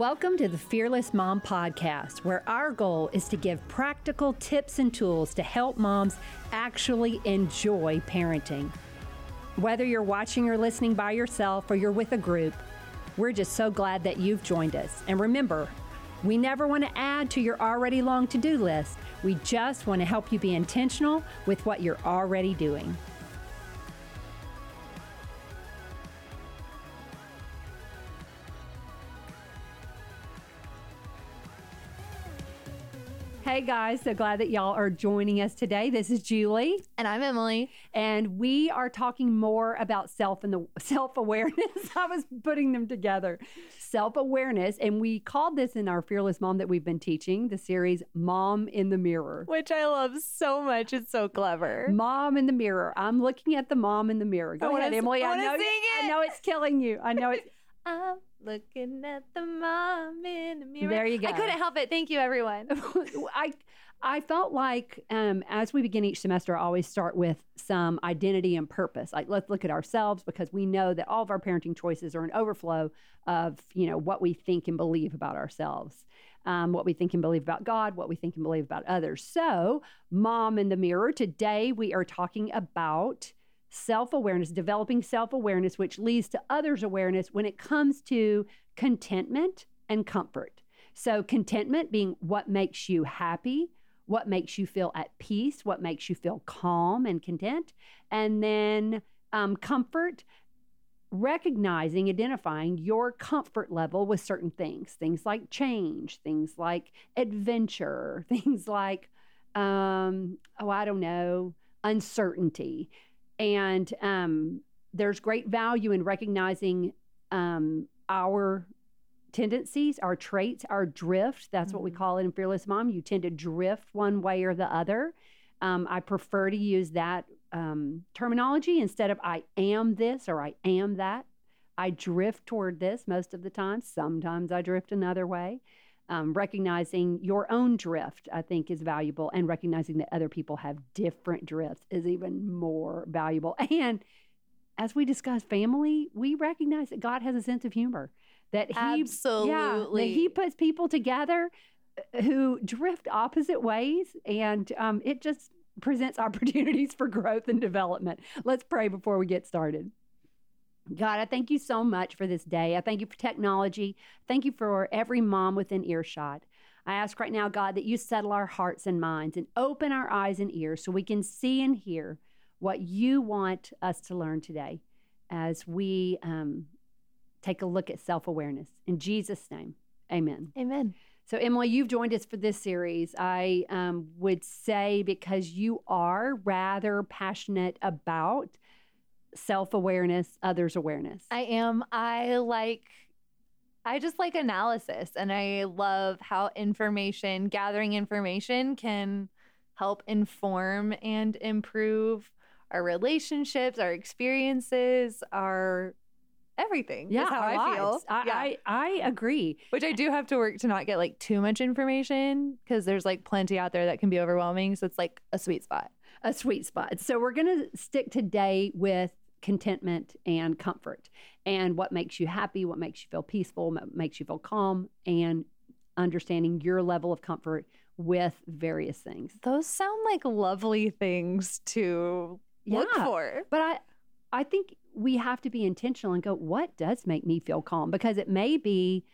Welcome to the Fearless Mom Podcast, where our goal is to give practical tips and tools to help moms actually enjoy parenting. Whether you're watching or listening by yourself or you're with a group, we're just so glad that you've joined us. And remember, we never want to add to your already long to do list. We just want to help you be intentional with what you're already doing. Hey guys, so glad that y'all are joining us today. This is Julie. And I'm Emily. And we are talking more about self and the self-awareness. I was putting them together. Self-awareness. And we called this in our Fearless Mom that we've been teaching, the series Mom in the Mirror. Which I love so much. It's so clever. Mom in the mirror. I'm looking at the mom in the mirror. Go I ahead, Emily. I I know wanna you- it. I know it's killing you. I know it's I'm um, looking at the mom in the mirror. There you go. I couldn't help it. Thank you, everyone. I I felt like um, as we begin each semester, I always start with some identity and purpose. Like let's look at ourselves because we know that all of our parenting choices are an overflow of you know what we think and believe about ourselves, um, what we think and believe about God, what we think and believe about others. So, mom in the mirror. Today we are talking about self awareness, developing self awareness, which leads to others' awareness when it comes to contentment and comfort. So, contentment being what makes you happy, what makes you feel at peace, what makes you feel calm and content. And then um, comfort, recognizing, identifying your comfort level with certain things, things like change, things like adventure, things like, um, oh, I don't know, uncertainty. And um, there's great value in recognizing um, our tendencies, our traits, our drift. That's what we call it in Fearless Mom. You tend to drift one way or the other. Um, I prefer to use that um, terminology instead of I am this or I am that. I drift toward this most of the time. Sometimes I drift another way. Um, recognizing your own drift, I think, is valuable, and recognizing that other people have different drifts is even more valuable. And as we discuss family, we recognize that God has a sense of humor. That he, yeah, that Absolutely. he puts people together uh, who drift opposite ways, and um, it just presents opportunities for growth and development. Let's pray before we get started. God, I thank you so much for this day. I thank you for technology. Thank you for every mom within earshot. I ask right now, God, that you settle our hearts and minds and open our eyes and ears so we can see and hear what you want us to learn today as we um, take a look at self awareness. In Jesus' name, amen. Amen. So, Emily, you've joined us for this series. I um, would say because you are rather passionate about self awareness, others' awareness. I am. I like, I just like analysis and I love how information, gathering information can help inform and improve our relationships, our experiences, our everything. yeah, how I feel. I, yeah. I, I agree. Which I do have to work to not get like too much information because there's like plenty out there that can be overwhelming. So it's like a sweet spot. a sweet spot. So we're going to stick today with contentment and comfort and what makes you happy, what makes you feel peaceful, what makes you feel calm, and understanding your level of comfort with various things. Those sound like lovely things to look for. But I I think we have to be intentional and go, what does make me feel calm? Because it may be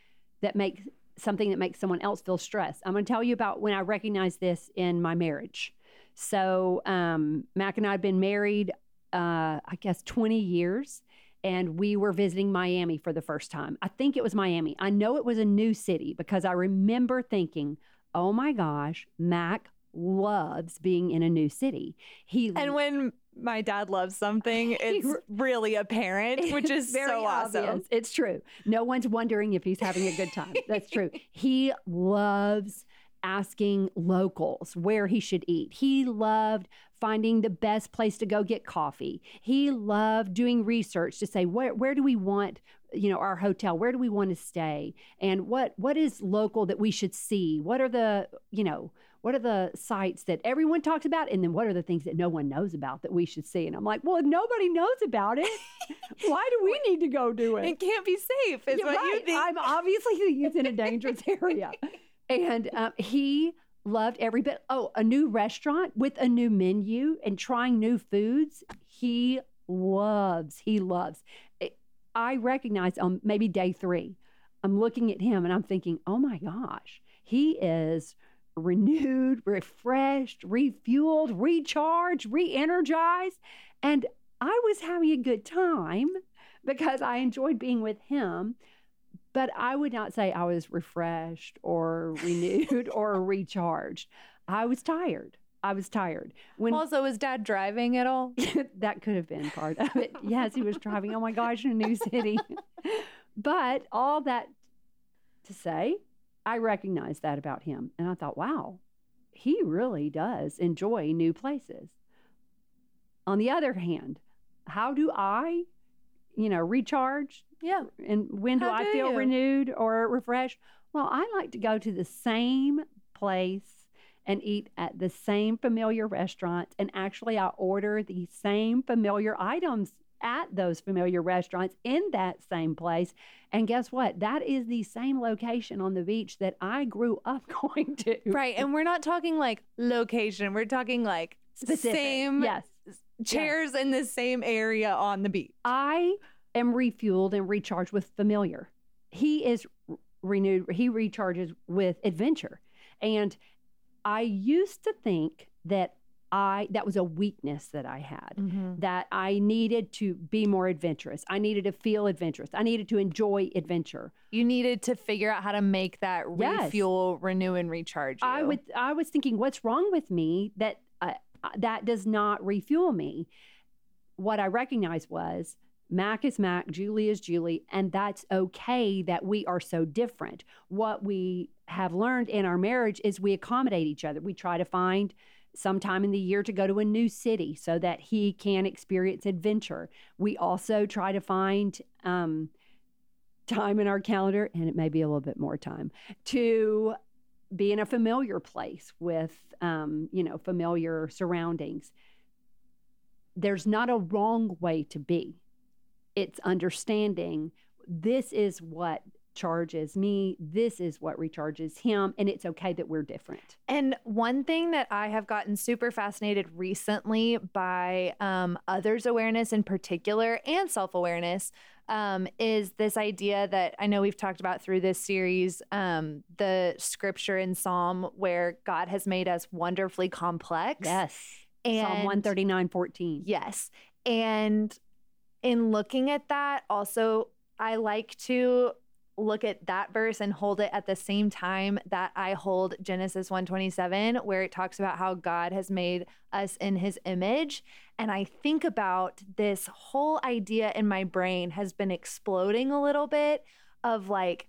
that makes something that makes someone else feel stressed. I'm going to tell you about when I recognized this in my marriage. So um, Mac and I had been married, uh, I guess, 20 years. And we were visiting Miami for the first time. I think it was Miami. I know it was a new city because I remember thinking, oh my gosh, Mac loves being in a new city. He And when my dad loves something, it's really apparent, which is very so awesome. obvious. It's true. No one's wondering if he's having a good time. That's true. He loves asking locals where he should eat. He loved finding the best place to go get coffee. He loved doing research to say where where do we want, you know, our hotel? Where do we want to stay? And what what is local that we should see? What are the, you know, what are the sites that everyone talks about? And then what are the things that no one knows about that we should see? And I'm like, well, if nobody knows about it, why do we need to go do it? It can't be safe, is Yeah, what you think. I'm obviously it's in a dangerous area. And um, he loved every bit. Oh, a new restaurant with a new menu and trying new foods. He loves. He loves. I recognize on maybe day three, I'm looking at him and I'm thinking, oh my gosh, he is renewed, refreshed, refueled, recharged, re energized. And I was having a good time because I enjoyed being with him. But I would not say I was refreshed or renewed or recharged. I was tired. I was tired. When also, was dad driving at all? that could have been part of it. Yes, he was driving. Oh my gosh, in a new city. but all that to say, I recognized that about him. And I thought, wow, he really does enjoy new places. On the other hand, how do I, you know, recharge? Yeah. And when do How I do feel you? renewed or refreshed? Well, I like to go to the same place and eat at the same familiar restaurant. And actually, I order the same familiar items at those familiar restaurants in that same place. And guess what? That is the same location on the beach that I grew up going to. Right. And we're not talking like location, we're talking like Specific. same Yes. chairs in the same area on the beach. I am refueled and recharged with familiar. He is renewed, he recharges with adventure. And I used to think that I that was a weakness that I had. That I needed to be more adventurous. I needed to feel adventurous. I needed to enjoy adventure. You needed to figure out how to make that Yes. refuel, renew, and recharge you. I would I was thinking, what's wrong with me that uh, that does not refuel me? What I recognized was Mac is Mac, Julie is Julie, and that's okay that we are so different. What we have learned in our marriage is we accommodate each other. We try to find some time in the year to go to a new city so that he can experience adventure. We also try to find um, time in our calendar, and it may be a little bit more time, to be in a familiar place with um, you know familiar surroundings there's not a wrong way to be it's understanding this is what charges me this is what recharges him and it's okay that we're different And one thing that I have gotten super fascinated recently by um, others' awareness in particular and self awareness um, is this idea that I know we've talked about through this series um, the scripture in Psalm where God has made us wonderfully complex. yes And psalm 139 14 Yes. And in looking at that, also, I like to look at that verse and hold it at the same time that I hold Genesis 127 where it talks about how God has made us in his image. And I think about this whole idea in my brain has been exploding a little bit of like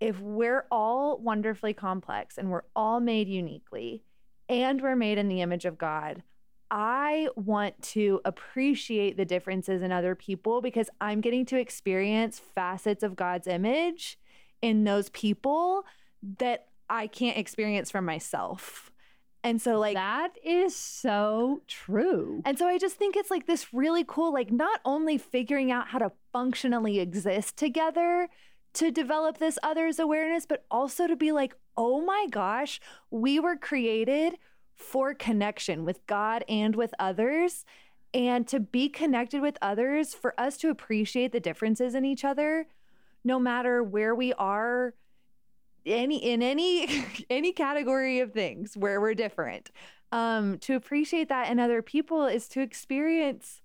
if we're all wonderfully complex and we're all made uniquely and we're made in the image of God I want to appreciate the differences in other people because I'm getting to experience facets of God's image in those people that I can't experience for myself. And so, like, that is so true and so I just think it's like this really cool, like, not only figuring out how to functionally exist together to develop this others awareness, but also to be like, oh my gosh, we were created for connection with God and with others. And to be connected with others, for us to appreciate the differences in each other, no matter where we are any in any any category of things where we're different um to appreciate that in other people is to experience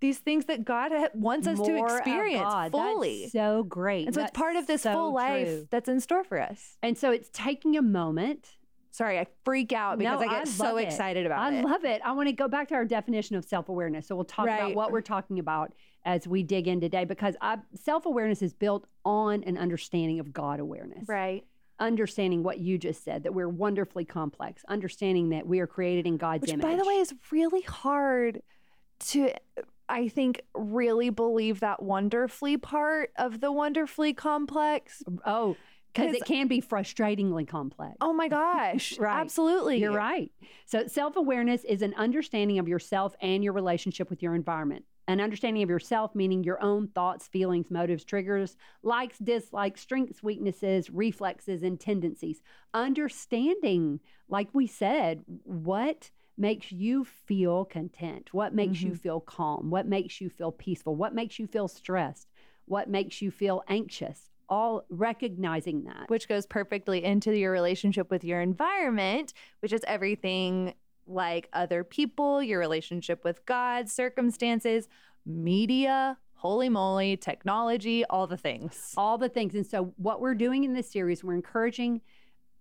these things that God wants us to More of experience God. That's fully. so great and so it's part of this so full life true. that's in store for us. and so it's taking a moment Sorry, I freak out because No, I get I so it. excited about I it. I love it. I want to go back to our definition of self awareness. So we'll talk about what we're talking about as we dig in today because self awareness is built on an understanding of God awareness. right. Understanding what you just said, that we're wonderfully complex, understanding that we are created in God's Which, image. by the way, is really hard to, I think, really believe that wonderfully part of the wonderfully complex. oh, because 'Cause- it can be frustratingly complex. Oh my gosh. Right. Absolutely. You're right. So, self awareness is an understanding of yourself and your relationship with your environment. An understanding of yourself, meaning your own thoughts, feelings, motives, triggers, likes, dislikes, strengths, weaknesses, reflexes, and tendencies. Understanding, like we said, what makes you feel content, what makes you mm-hmm. feel calm, what makes you feel peaceful, what makes you feel stressed, what makes you feel anxious. All recognizing that. which goes perfectly into your relationship with your environment, which is everything like other people, your relationship with God, circumstances, media, holy moly, technology, all the things. all the things. And so, what we're doing in this series, we're encouraging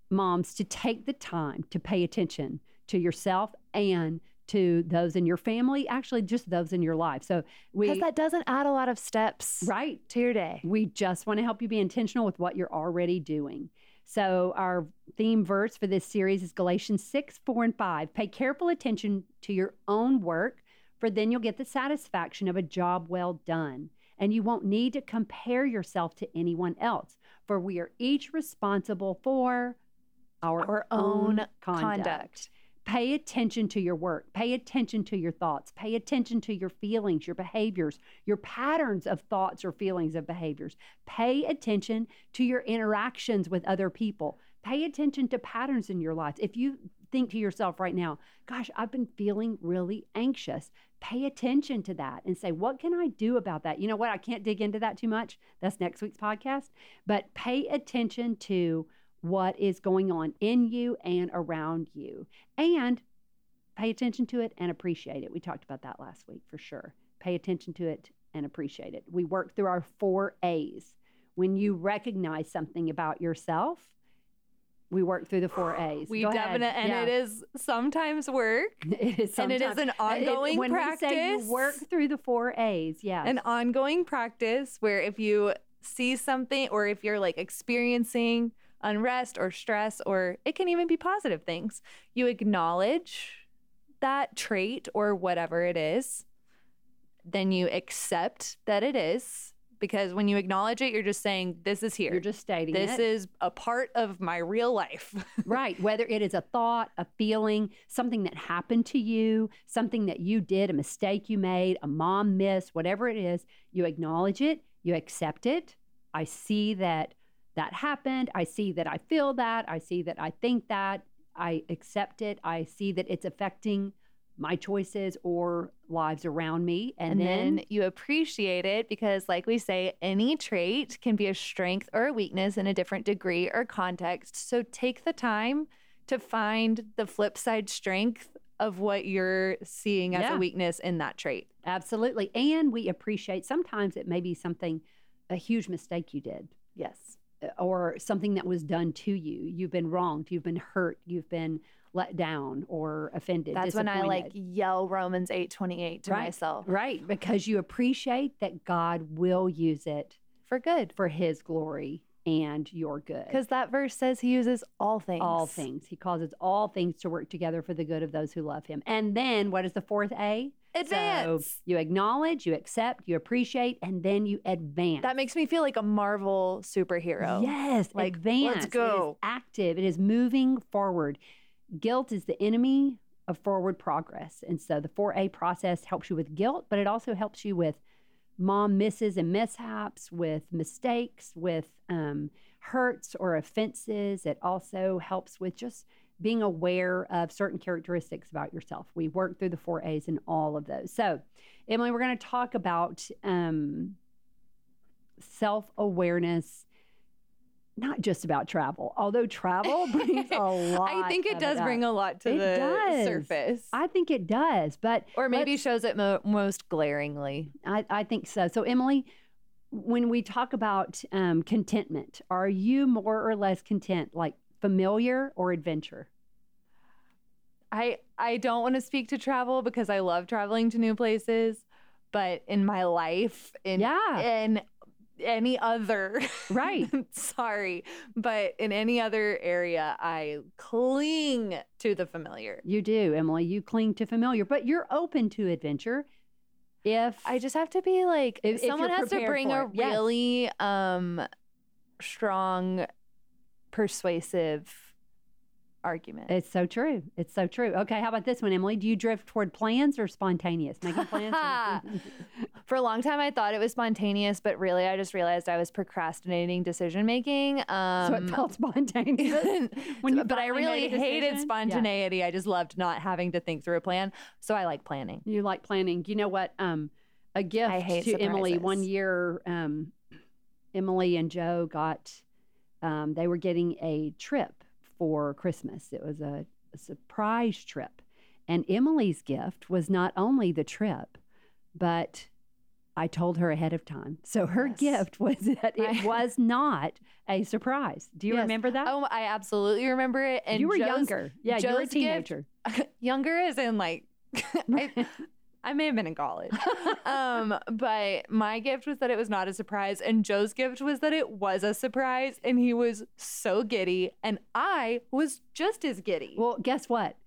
moms to take the time to pay attention to yourself and to those in your family, actually, just those in your life. So, Because we, that doesn't add a lot of steps right, to your day. we just want to help you be intentional with what you're already doing. So, our theme verse for this series is Galatians 6, 4, and 5. Pay careful attention to your own work, for then you'll get the satisfaction of a job well done. And you won't need to compare yourself to anyone else, for we are each responsible for our, Our own own conduct. conduct. Pay attention to your work. Pay attention to your thoughts. Pay attention to your feelings, your behaviors, your patterns of thoughts or feelings of behaviors. Pay attention to your interactions with other people. Pay attention to patterns in your life. If you think to yourself right now, gosh, I've been feeling really anxious, pay attention to that and say, what can I do about that? You know what? I can't dig into that too much. That's next week's podcast. But pay attention to what is going on in you and around you and pay attention to it and appreciate it. We talked about that last week for sure. Pay attention to it and appreciate it. We work through our four A's. When you recognize something about yourself, we work through the four A's. We definitely, and Yeah. it is sometimes work, it is and it is sometimes- an it- ongoing when practice. say you work through the four A's, yes. an ongoing practice where if you see something or if you're like experiencing unrest or stress or it can even be positive things you acknowledge that trait or whatever it is then you accept that it is because when you acknowledge it you're just saying this is here You're just stating this it. is a part of my real life Right. Whether it is a thought, a feeling, something that happened to you, something that you did, a mistake you made, a mom miss, whatever it is, you acknowledge it, you accept it. I see that that happened. I see that I feel that. I see that I think that. I accept it. I see that it's affecting my choices or lives around me. And, and then, then you appreciate it because like we say any trait can be a strength or a weakness in a different degree or context so take the time to find the flip side strength of what you're seeing as Yeah. a weakness in that trait absolutely. And we appreciate sometimes it may be something, a huge mistake you did. yes or something that was done to you. You've been wronged, you've been hurt, you've been let down or offended. that's when i like yell romans 828 to Right. myself Right, because you appreciate that God will use it for good for his glory and your good. because that verse says he uses all things all things. He causes all things to work together for the good of those who love him. And then what is the fourth A? Advance So you acknowledge, you accept, you appreciate, and then you advance. that makes me feel like a marvel superhero Yes, Like, advance. let's It is go. active. It is moving forward. Guilt is the enemy of forward progress. And so the 4A process helps you with guilt, but it also helps you with mom misses and mishaps, with mistakes, with um, hurts or offenses. It also helps with just being aware of certain characteristics about yourself. We work through the four A's in all of those. So, Emily, we're going to talk about um, self awareness, not just about travel, although travel brings a lot. i think it does up. bring a lot to It the does. surface I think it does, but Or maybe shows it mo- most glaringly. I, I think so. So, Emily, when we talk about um, contentment, are you more or less content, like familiar or adventure? I I don't want to speak to travel because I love traveling to new places, but in my life, in Yeah. in any other Right. sorry, but in any other area, I cling to the familiar. You do, Emily. You cling to familiar, but you're open to adventure. If I just have to be like If- someone has to bring a really um strong persuasive argument. It's so true. It's so true. Okay, how about this one, Emily? Do you drift toward plans or spontaneous? Making plans? For a long time, I thought it was spontaneous, but really, I just realized I was procrastinating decision making. Um, so it felt spontaneous. when you but I really hated spontaneity. Yeah. I just loved not having to think through a plan. So I like planning. You like planning. You know what? Um, a gift to surprises. Emily one year. Um, Emily and Joe got. Um, they were getting a trip for Christmas. It was a, a surprise trip. And Emily's gift was not only the trip, but I told her ahead of time. So her yes. gift was that it was not a surprise. Do you yes. remember that? Oh, I absolutely remember it. And you were Joe's, younger. Yeah, Joe's you were a teenager. Gift, younger as in like I, I may have been in college. um, but my gift was that it was not a surprise, and Joe's gift was that it was a surprise, and he was so giddy, and I was just as giddy. Well, guess what?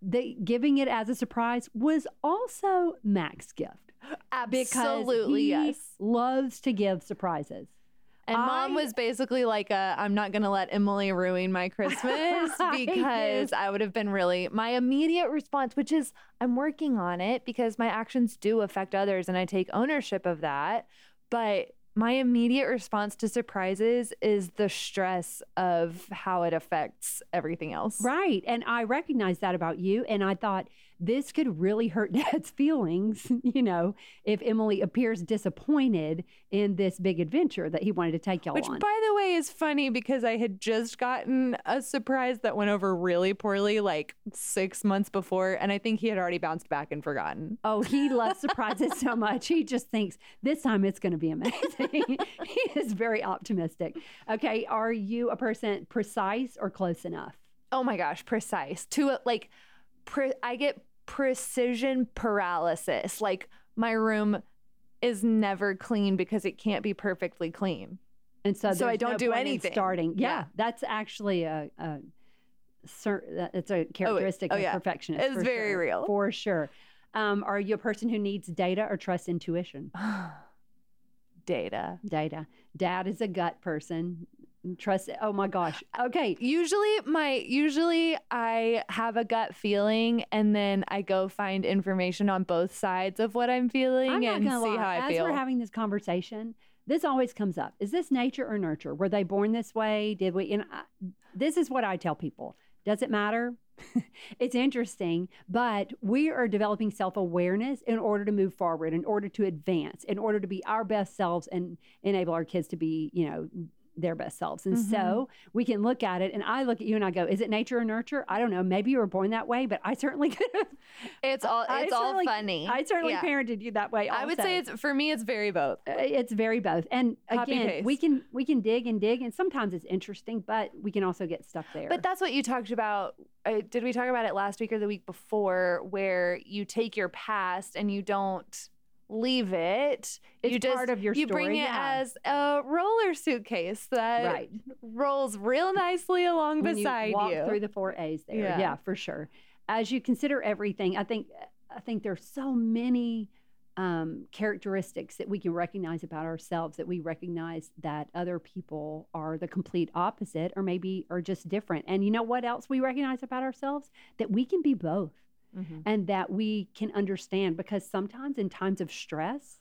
The giving it as a surprise was also Mac's gift. Absolutely, yes. Loves to give surprises. And I, mom was basically like, uh, i am not going to let Emily ruin my Christmas because I, I would have been really, my immediate response, which is, I'm working on it because my actions do affect others and I take ownership of that. But my immediate response to surprises is the stress of how it affects everything else. Right. And I recognize that about you. And I thought, this could really hurt dad's feelings, you know, if Emily appears disappointed in this big adventure that he wanted to take y'all Which, on. by the way, is funny because I had just gotten a surprise that went over really poorly like six months before. And I think he had already bounced back and forgotten. Oh, he loves surprises so much. He just thinks this time it's going to be amazing. he is very optimistic. Okay. Are you a person precise or close enough? Oh my gosh, precise. To like, pre- I get precision paralysis. Like my room is never clean because it can't be perfectly clean. And so, so I don't no do anything. Starting, yeah, yeah, that's actually a, a it's a characteristic oh, oh, yeah. of perfectionist. It's very sure, real for sure. Um, are you a person who needs data or trust intuition? data. Data. Dad is a gut person trust it. Oh my gosh. Okay. Usually my usually I have a gut feeling and then I go find information on both sides of what I'm feeling I'm and see lie. how I As feel. we're having this conversation, this always comes up. Is this nature or nurture? Were they born this way? Did we? And I, this is what I tell people. Does it matter? it's interesting, but we are developing self awareness in order to move forward, in order to advance, in order to be our best selves and enable our kids to be, you know, their best selves. And mm-hmm. so we can look at it and I look at you and I go, is it nature or nurture? I don't know. Maybe you were born that way, but I certainly could have. It's all it's all funny. I certainly yeah. parented you that way. Also. I would say it's for me it's very both. Uh, it's very both. And Copy again, paste. we can we can dig and dig and sometimes it's interesting, but we can also get stuck there. But that's what you talked about. Uh, did we talk about it last week or the week before where you take your past and you don't leave it. It's you just, part of your story. You bring it yeah. as a roller suitcase that right. rolls real nicely along when beside you. Walk you. through the four A's there. Yeah. yeah, for sure. As you consider everything, I think I think there's so many um, characteristics that we can recognize about ourselves that we recognize that other people are the complete opposite or maybe are just different. And you know what else we recognize about ourselves? That we can be both mm-hmm. and that we can understand because sometimes in times of stress,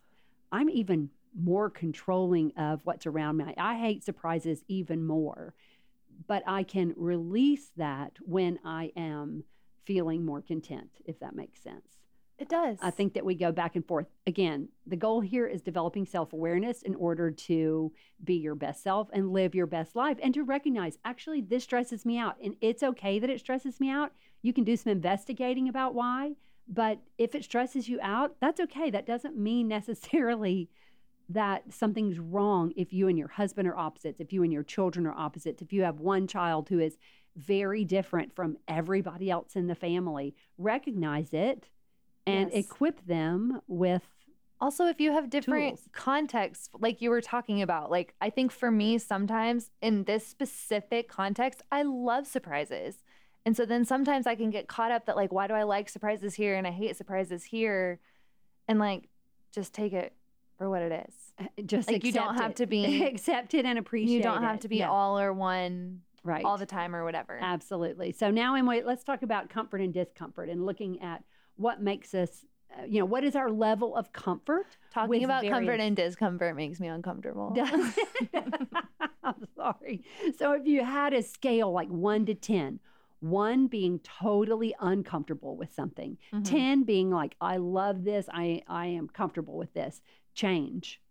I'm even more controlling of what's around me. I hate surprises even more, but I can release that when I am feeling more content, if that makes sense. It does. I think that we go back and forth. Again, the goal here is developing self awareness in order to be your best self and live your best life and to recognize actually, this stresses me out. And it's okay that it stresses me out. You can do some investigating about why. But if it stresses you out, that's okay. That doesn't mean necessarily that something's wrong if you and your husband are opposites, if you and your children are opposites, if you have one child who is very different from everybody else in the family. Recognize it and yes. equip them with also if you have different tools. contexts like you were talking about like i think for me sometimes in this specific context i love surprises and so then sometimes i can get caught up that like why do i like surprises here and i hate surprises here and like just take it for what it is uh, just Like, you don't have it. to be- accept it and appreciate you don't have it. to be Yeah, all or one right all the time or whatever. Absolutely. So now, Emily, let's talk about comfort and discomfort and looking at what makes us, you know, what is our level of comfort? Talking with about comfort and discomfort makes me uncomfortable. I'm sorry. So if you had a scale like one to 10, one being totally uncomfortable with something, Mhm. 10 being like, I love this, I, I am comfortable with this, change.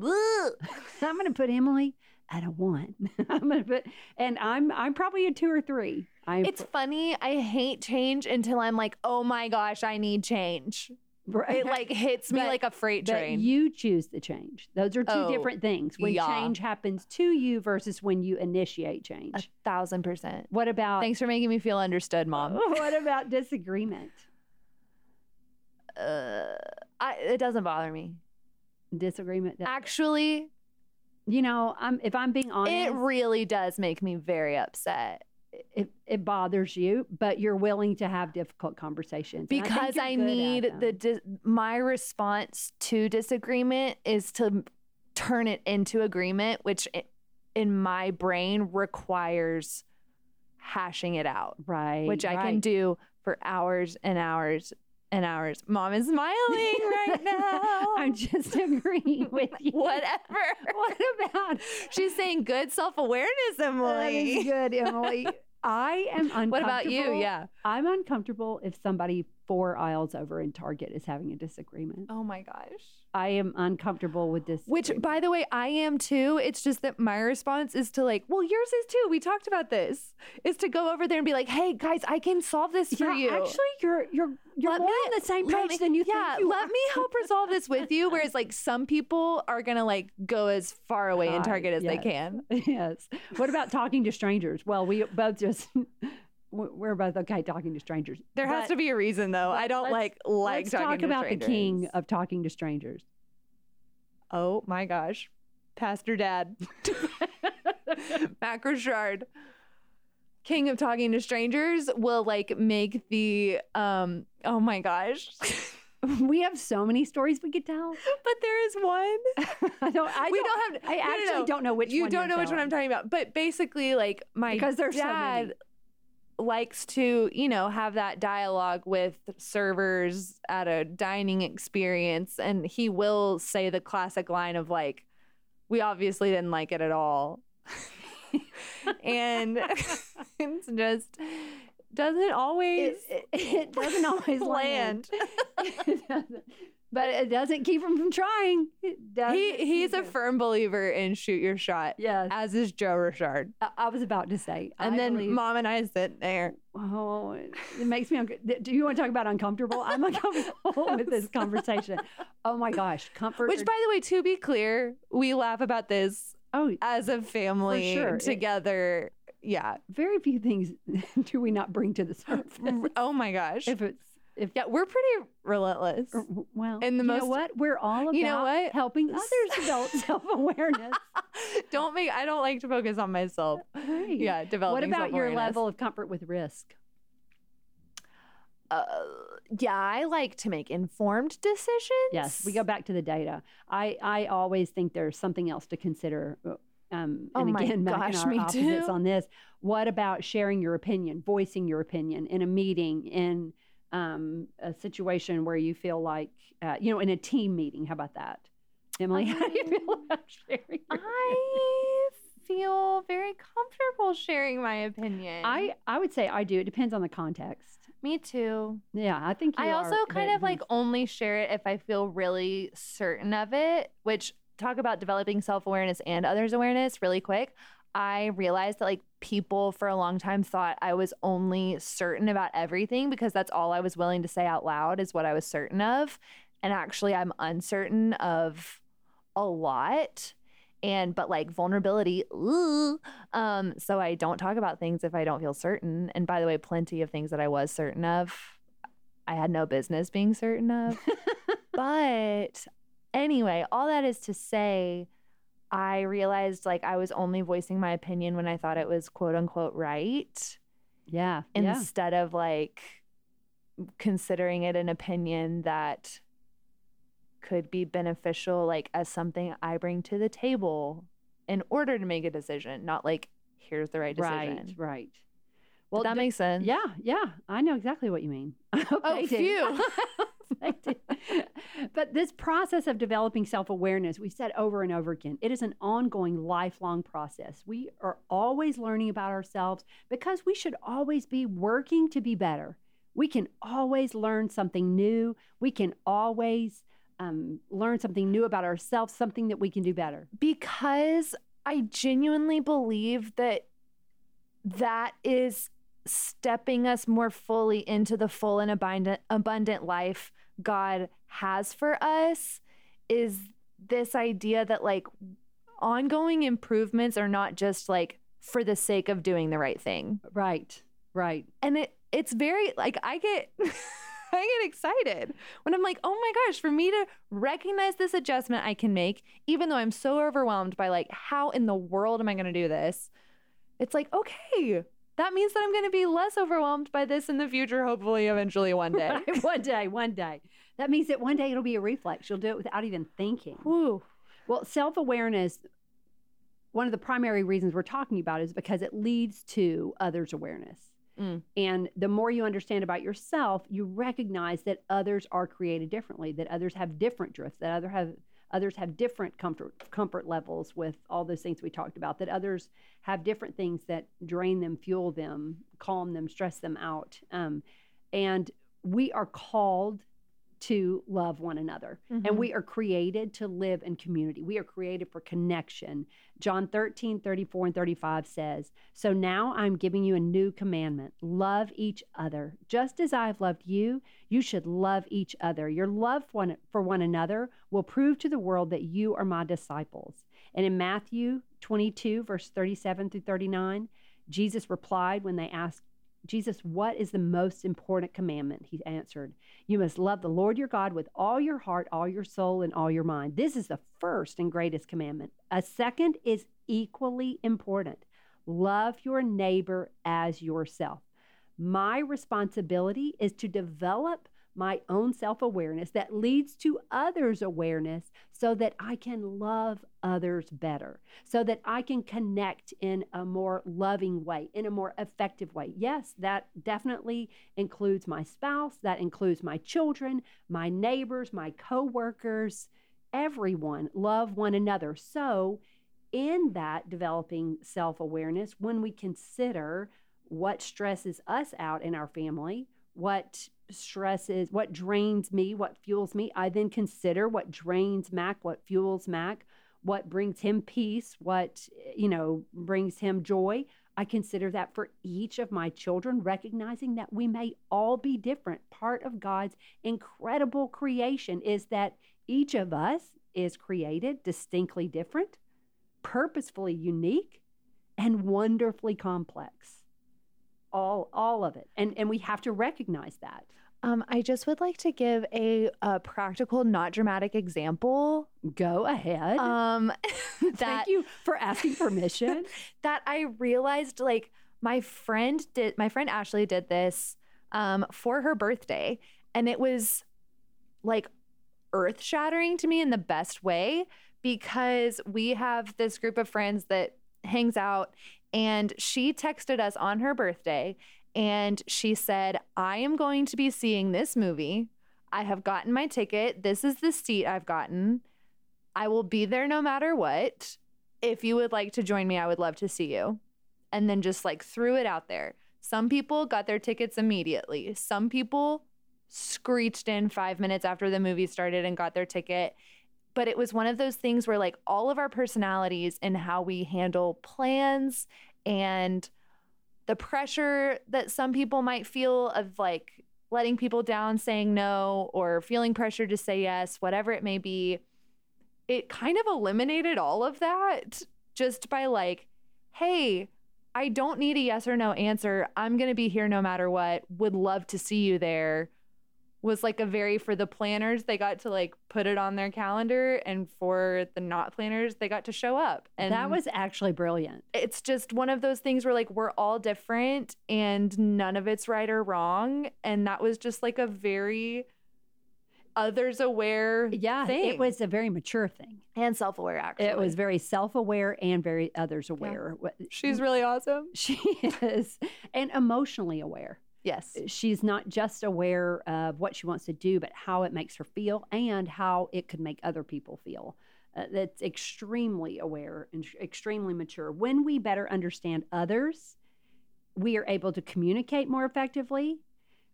So, I'm going to put Emily at a one. I'm to put, and I'm, I'm probably a two or three. I'm It's funny. I hate change until I'm like, oh my gosh, I need change. right. It like hits me But- like a freight train. you choose the change. Those are two Oh, different things. When yeah. change happens to you versus when you initiate change. a thousand percent. what about Thanks for making me feel understood, mom. what about disagreement? Uh, I, it doesn't bother me. Disagreement. Actually, you know, I'm if I'm being honest, it really does make me very upset it, it bothers you, but you're willing to have difficult conversations And I because I, need the dis- my response to disagreement is to turn it into agreement, which in my brain requires hashing it out. right, which I can do for hours and hours and hours. Mom is smiling right now. I'm just agreeing with you. Whatever. What about She's saying good self awareness, Emily. good, Emily? I am uncomfortable. What about you? Yeah. I'm uncomfortable if somebody four aisles over in Target is having a disagreement. Oh my gosh. I am uncomfortable with this. Which, by the way, I am too. It's just that my response is to like, well, yours is too. We talked about this. Is to go over there and be like, hey guys, I can solve this for yeah, you. actually, you're you're you're Let more me- on the same page me- than you yeah, think you let are. me help resolve this with you. Whereas like some people are gonna like go as far away in Target as they can. yes. What about talking to strangers? Well, we both just we're both okay talking to strangers. There has to be a reason though. I don't like like Let's talking talk about the king of talking to strangers. Oh my gosh. Pastor Dad. Mac Richard. King of talking to strangers will like make the um oh my gosh. we have so many stories we could tell. but there is one. I don't. I we don't, don't have I no, no, actually no. don't know which one. you don't know which one I'm talking about. But basically like my Because there's so dad many. Likes to, you know, have that dialogue with servers at a dining experience and he will say the classic line of like we obviously didn't like it at all. and it's just doesn't always It, it, it doesn't always land. Doesn't. But it doesn't keep him from trying. It he he's a him- firm believer in shoot your shot, Yes, as is Joe Richard. I, I was about to say. And I then believe- mom and I sit there. Oh, it it makes me. unco- Do you want to talk about uncomfortable? I'm uncomfortable with this conversation. Oh my gosh, comfort. Which, or- by the way, to be clear, we laugh about this oh, as a family sure. It- together. yeah. very few things do we not bring to the surface. Oh my gosh. if it's if yeah, we're pretty relentless. or- well, In the you know most- what we're all about You know what? helping others develop self awareness. don't make. I don't like to focus on myself. Yeah, developing. What about your level of comfort with risk? Uh, yeah, I like to make informed decisions. Yes, we go back to the data. I, I always think there's something else to consider. uh, Um, Oh and my again, Mac gosh, and me our opposites too. on this. What about sharing your opinion, voicing your opinion in a meeting, in um, a situation where you feel like, uh, you know, in a team meeting? How about that, Emily? how do you feel about sharing? Your I feel very comfortable sharing my opinion. I I would say I do. It depends on the context. me too. Yeah, I think you I also kind of like only share it if I feel really certain of it, which talk about developing self awareness and others' awareness really quick. I realized that like people for a long time thought I was only certain about everything because that's all I was willing to say out loud is what I was certain of. And actually, I'm uncertain of a lot. And but like vulnerability, ooh. Um, so I don't talk about things if I don't feel certain. And by the way, plenty of things that I was certain of, I had no business being certain of. but anyway, all that is to say, I realized like I was only voicing my opinion when I thought it was quote unquote right yeah, yeah. instead of like considering it an opinion that could be beneficial like as something I bring to the table in order to make a decision, not like here's the right decision. Right, right. Well, that d- makes sense. Yeah, yeah. I know exactly what you mean. Oh, phew. But this process of developing self awareness, we said over and over again, it is an ongoing, lifelong process. We are always learning about ourselves because we should always be working to be better. We can always learn something new. We can always um, learn something new about ourselves, something that we can do better. because I genuinely believe that that is stepping us more fully into the full and abundant abundant life God has for us is this idea that like ongoing improvements are not just like for the sake of doing the right thing. Right, right. And it it's very like I get I get excited when I'm like, "Oh my gosh, for me to recognize this adjustment I can make even though I'm so overwhelmed by like how in the world am I going to do this?" It's like, "Okay, that means that I'm going to be less overwhelmed by this in the future hopefully eventually one day." Right, one day, one day. That means that one day it'll be a reflex. You'll do it without even thinking. Whew. Well, self awareness, one of the primary reasons we're talking about is because it leads to others' awareness. Mm. And the more you understand about yourself, you recognize that others are created differently, that others have different drifts, that other have others have different comfort comfort levels with all those things we talked about, that others have different things that drain them, fuel them, calm them, stress them out. Um, and we are called to love one another. And Mhm. we are created to live in community. We are created for connection. John 13, 34, and 35 says, So now I'm giving you a new commandment love each other. Just as I have loved you, you should love each other. Your love for one, for one another will prove to the world that you are my disciples. And in Matthew 22, verse 37 through 39, Jesus replied when they asked, Jesus, what is the most important commandment? He answered, You must love the Lord your God with all your heart, all your soul, and all your mind. This is the first and greatest commandment. A second is equally important love your neighbor as yourself. My responsibility is to develop my own self awareness that leads to others' awareness so that I can love others better, so that I can connect in a more loving way, in a more effective way. Yes, that definitely includes my spouse, that includes my children, my neighbors, my coworkers, everyone. Love one another. So, in that developing self awareness, when we consider what stresses us out in our family, what stresses, what drains me, what fuels me, I then consider what drains Mac, what fuels Mac, what brings him peace, what, you know, brings him joy. I consider that for each of my children, recognizing that we may all be different. Part of God's incredible creation is that each of us is created distinctly different, purposefully unique, and wonderfully complex. All, all of it. And, and we have to recognize that. Um, I just would like to give a, a practical, not dramatic example. Go ahead. Um, that Thank you for asking permission. that I realized like my friend did my friend Ashley did this um for her birthday and it was like earth shattering to me in the best way because we have this group of friends that hangs out and she texted us on her birthday and she said I am going to be seeing this movie I have gotten my ticket this is the seat I've gotten I will be there no matter what if you would like to join me, I would love to see you. And then just like threw it out there. Some people got their tickets immediately. Some people screeched in five minutes after the movie started and got their ticket. But it was one of those things where, like, all of our personalities and how we handle plans and the pressure that some people might feel of like letting people down, saying no, or feeling pressure to say yes, whatever it may be it kind of eliminated all of that just by like, hey, I don't need a yes or no answer. I'm going to be here no matter what. Would love to see you there. Was like a very, for the planners, they got to like put it on their calendar. And for the not planners, they got to show up. And that was actually brilliant. it's just one of those things where like we're all different and none of it's right or wrong. And that was just like a very, others aware Yeah, thing. it was a very mature thing. and self aware actually. It was very self aware and very others aware. What- She's really awesome. She is, and emotionally aware. Yes. She's not just aware of what she wants to do, but how it makes her feel and how it could make other people feel. Uh, that's extremely aware and extremely mature. When we better understand others, we are able to communicate more effectively.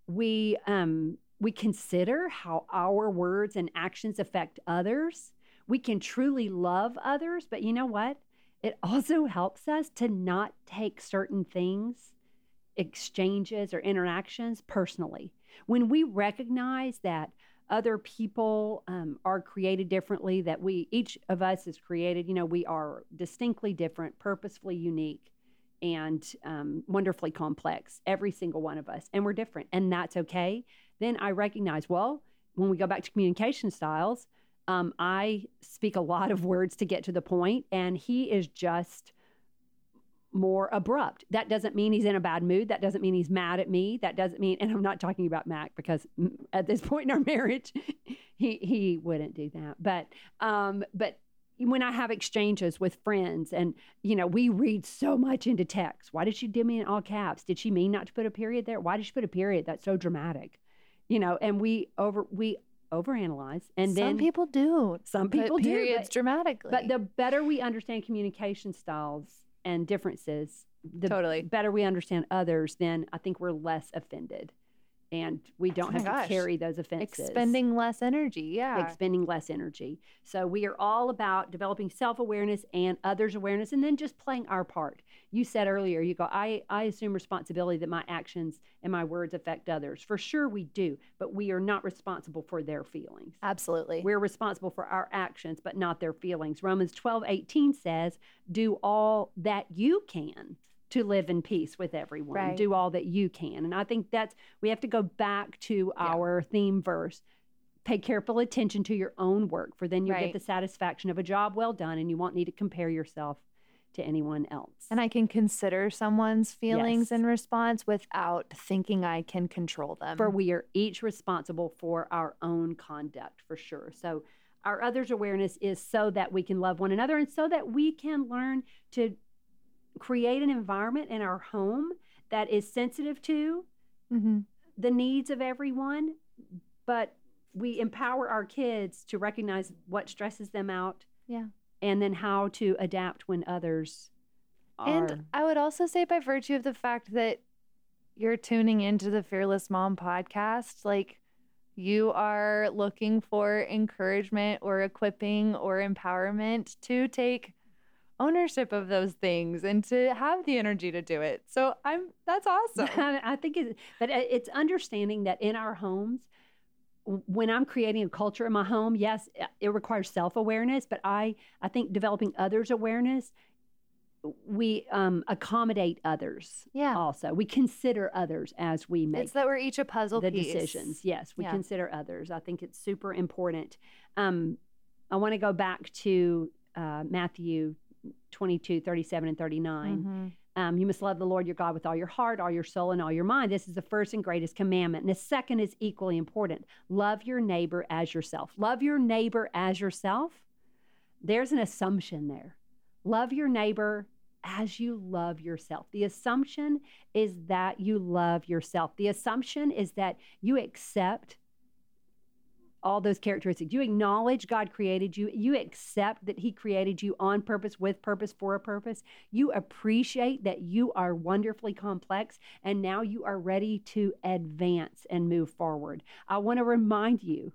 We um, we consider how our words and actions affect others. We can truly love others, but you know what? It also helps us to not take certain things, exchanges, or interactions personally. When we recognize that other people um, are created differently, that we, each of us is created, you know, we are distinctly different, purposefully unique, and um, wonderfully complex, every single one of us, and we're different, and that's okay. Then I recognize, well, when we go back to communication styles, um, I speak a lot of words to get to the point, and he is just more abrupt. That doesn't mean he's in a bad mood. That doesn't mean he's mad at me. That doesn't mean, and I'm not talking about Mac because at this point in our marriage, he he wouldn't do that. But um, but when I have exchanges with friends, and you know, we read so much into text. Why did she do me in all caps? Did she mean not to put a period there? Why did she put a period? That's so dramatic, you know. And we over we overanalyze, and some then people do. some people do. periods dramatically. but the better we understand communication styles and differences, the Totally. better we understand others, then I think we're less offended. And we don't Oh have to carry those offenses. expending less energy. Yeah. Expending less energy. So we are all about developing self-awareness and others awareness and then just playing our part. You said earlier, you go, I, I assume responsibility that my actions and my words affect others. For sure we do, but we are not responsible for their feelings. Absolutely. We're responsible for our actions, but not their feelings. Romans 12, 18 says, Do all that you can to live in peace with everyone. Right. Do all that you can. And I think that's, we have to go back to Yeah. our theme verse. Pay careful attention to your own work, for then you'll Right. get the satisfaction of a job well done and you won't need to compare yourself to anyone else. and I can consider someone's feelings Yes. in response without thinking I can control them. for we are each responsible for our own conduct for sure so our others awareness is so that we can love one another and so that we can learn to create an environment in our home that is sensitive to Mhm. the needs of everyone but we empower our kids to recognize what stresses them out Yeah. And then how to adapt when others are And I would also say, by virtue of the fact that you're tuning into the Fearless Mom podcast, like you are looking for encouragement or equipping or empowerment to take ownership of those things and to have the energy to do it. So I'm that's awesome. I think it, but uh, it's understanding that in our homes, when I'm creating a culture in my home, yes, it- requires self awareness, but I I think developing others awareness, we um, accommodate others. Yeah. Also, we consider others as we make It's that we're each a puzzle the piece. decisions. Yes, we Yeah. consider others. I think it's super important. Um, I want to go back to uh, Matthew 22, 37, and 39. Mhm. Um, you must love the Lord your God with all your heart, all your soul, and all your mind. This is the first and greatest commandment. And the second is equally important love your neighbor as yourself. Love your neighbor as yourself. There's an assumption there. Love your neighbor as you love yourself. The assumption is that you love yourself. The assumption is that you accept all those characteristics. You acknowledge God created you. You accept that He created you on purpose, with purpose, for a purpose. You appreciate that you are wonderfully complex, and now you are ready to advance and move forward. I want to remind you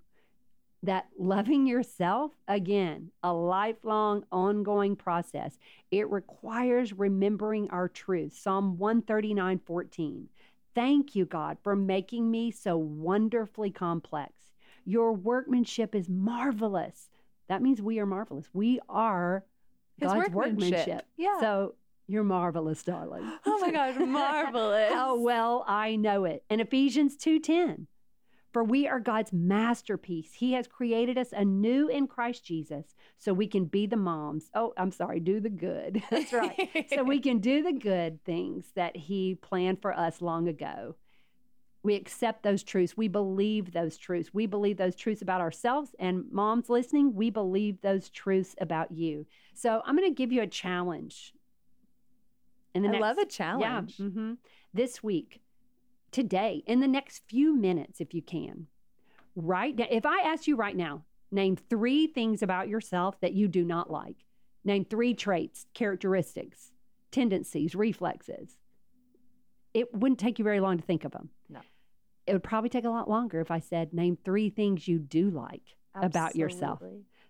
that loving yourself, again, a lifelong, ongoing process. It requires remembering our truth. Psalm 139 14. Thank you, God, for making me so wonderfully complex. Your workmanship is marvelous. That means we are marvelous. We are His God's workmanship. workmanship. Yeah. So you're marvelous, darling. Oh my God, marvelous. How well I know it. And Ephesians 2:10. For we are God's masterpiece. He has created us anew in Christ Jesus so we can be the moms. Oh, I'm sorry, do the good. That's right. so we can do the good things that he planned for us long ago. We accept those truths. We believe those truths. We believe those truths about ourselves. And moms listening, we believe those truths about you. So I'm going to give you a challenge. The I next, love a challenge. Yeah. Mm-hmm, this week, today, in the next few minutes, if you can, right now, if I ask you right now, name three things about yourself that you do not like, name three traits, characteristics, tendencies, reflexes. It wouldn't take you very long to think of them. It would probably take a lot longer if I said, name three things you do like Absolutely. about yourself.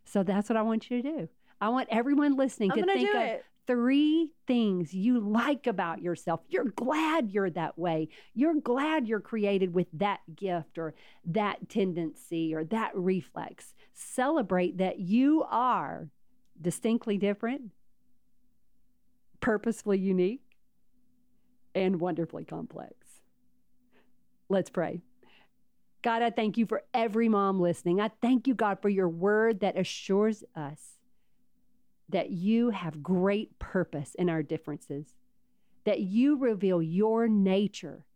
So that's what I want you to do. I want everyone listening I'm to think of it three things you like about yourself. You're glad you're that way. You're glad you're created with that gift or that tendency or that reflex. Celebrate that you are distinctly different, purposefully unique, and wonderfully complex. Let's pray. God, I thank you for every mom listening. I thank you, God, for your word that assures us that you have great purpose in our differences, that you reveal your nature,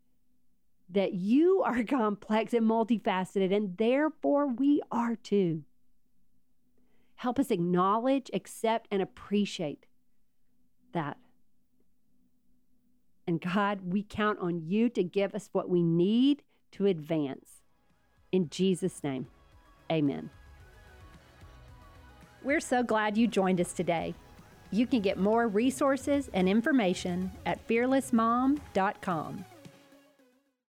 that you are complex and multifaceted, and therefore we are too. Help us acknowledge, accept, and appreciate that. And God, we count on you to give us what we need to advance. In Jesus' name, amen. We're so glad you joined us today. You can get more resources and information at fearlessmom.com.